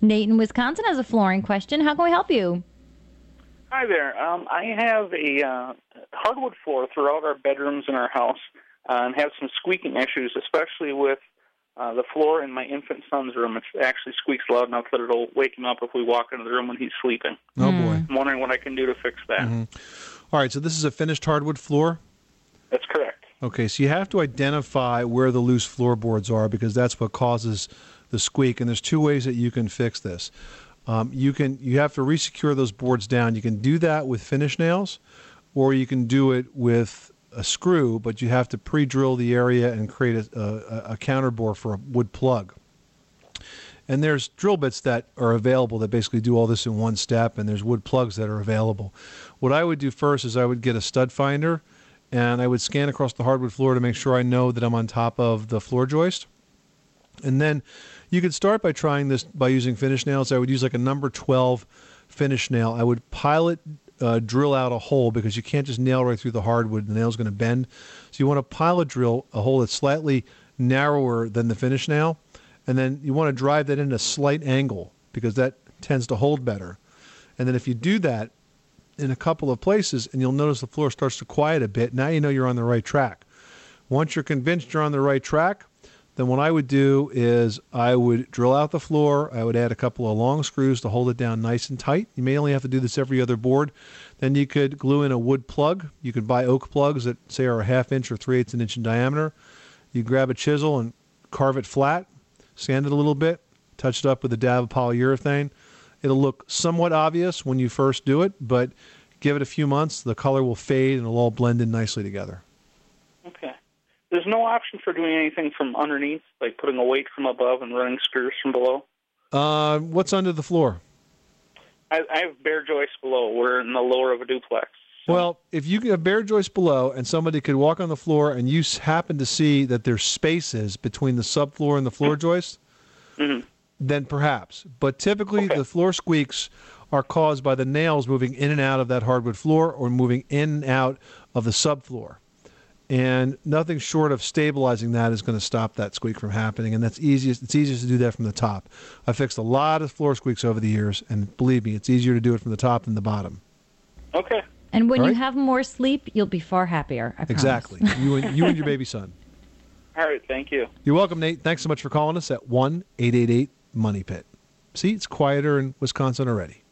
Nate in Wisconsin has a flooring question. How can we help you? Hi there. Um, I have a uh, hardwood floor throughout our bedrooms in our house uh, and have some squeaking issues, especially with uh, the floor in my infant son's room. It actually squeaks loud enough that it'll wake him up if we walk into the room when he's sleeping. Oh boy. I'm wondering what I can do to fix that. Mm-hmm. All right, so this is a finished hardwood floor. That's correct. Okay, so you have to identify where the loose floorboards are because that's what causes the squeak. And there's two ways that you can fix this. Um, you can you have to resecure those boards down. You can do that with finish nails, or you can do it with a screw, but you have to pre-drill the area and create a, a, a for a wood plug. And there's drill bits that are available that basically do all this in one step, and there's wood plugs that are available. What I would do first is I would get a stud finder, and I would scan across the hardwood floor to make sure I know that I'm on top of the floor joist. And then you could start by trying this by using finish nails. I would use like a number 12 finish nail. I would pilot uh, drill out a hole because you can't just nail right through the hardwood. The nail's going to bend. So you want to pilot drill a hole that's slightly narrower than the finish nail, and then you want to drive that in a slight angle because that tends to hold better. And then if you do that in a couple of places, and you'll notice the floor starts to quiet a bit. Now you know you're on the right track. Once you're convinced you're on the right track, then what I would do is I would drill out the floor. I would add a couple of long screws to hold it down nice and tight. You may only have to do this every other board. Then you could glue in a wood plug. You could buy oak plugs that say are a half inch or three eighths an inch in diameter. You grab a chisel and carve it flat, sand it a little bit, touch it up with a dab of polyurethane. It'll look somewhat obvious when you first do it, but give it a few months, the color will fade and it'll all blend in nicely together. Okay. There's no option for doing anything from underneath, like putting a weight from above and running screws from below. Uh, what's under the floor? I, I have bare joists below. We're in the lower of a duplex. Well, if you have bare joists below and somebody could walk on the floor and you happen to see that there's spaces between the subfloor and the floor joist, Mhm. then perhaps. But typically, the floor squeaks are caused by the nails moving in and out of that hardwood floor or moving in and out of the subfloor. And nothing short of stabilizing that is going to stop that squeak from happening. And that's easiest. It's easiest to do that from the top. I fixed a lot of floor squeaks over the years, and believe me, it's easier to do it from the top than the bottom. Okay. And when All you have more sleep, you'll be far happier. I promise. Exactly. you and you and your baby son. All right. Thank you. You're welcome, Nate. Thanks so much for calling us at one eight eight eight Money Pit. See, it's quieter in Wisconsin already.